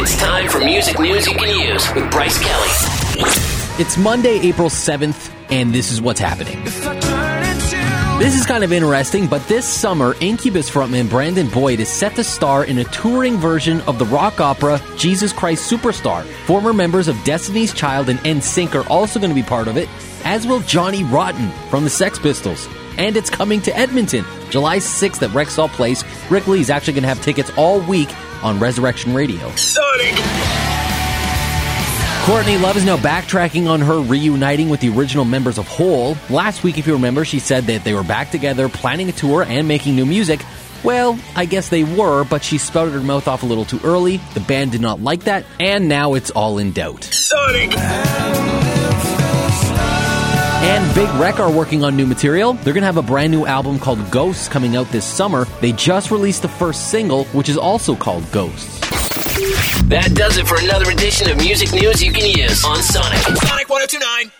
It's time for music news you can use with Bryce Kelly. It's Monday, April 7th, and this is what's happening. This is kind of interesting, but this summer, Incubus frontman Brandon Boyd is set to star in a touring version of the rock opera Jesus Christ Superstar. Former members of Destiny's Child and NSYNC are also going to be part of it, as will Johnny Rotten from the Sex Pistols. And it's coming to Edmonton, July 6th at Rexall Place. Rick Lee is actually going to have tickets all week on Resurrection Radio. Sonic! Courtney Love is now backtracking on her reuniting with the original members of Hole. Last week, if you remember, she said that they were back together, planning a tour and making new music. Well, I guess they were, but she spouted her mouth off a little too early. The band did not like that, and now it's all in doubt. Sonic! And Big Wreck are working on new material. They're going to have a brand new album called Ghosts coming out this summer. They just released the first single, which is also called Ghosts. That does it for another edition of music news you can use on Sonic. Sonic 1029.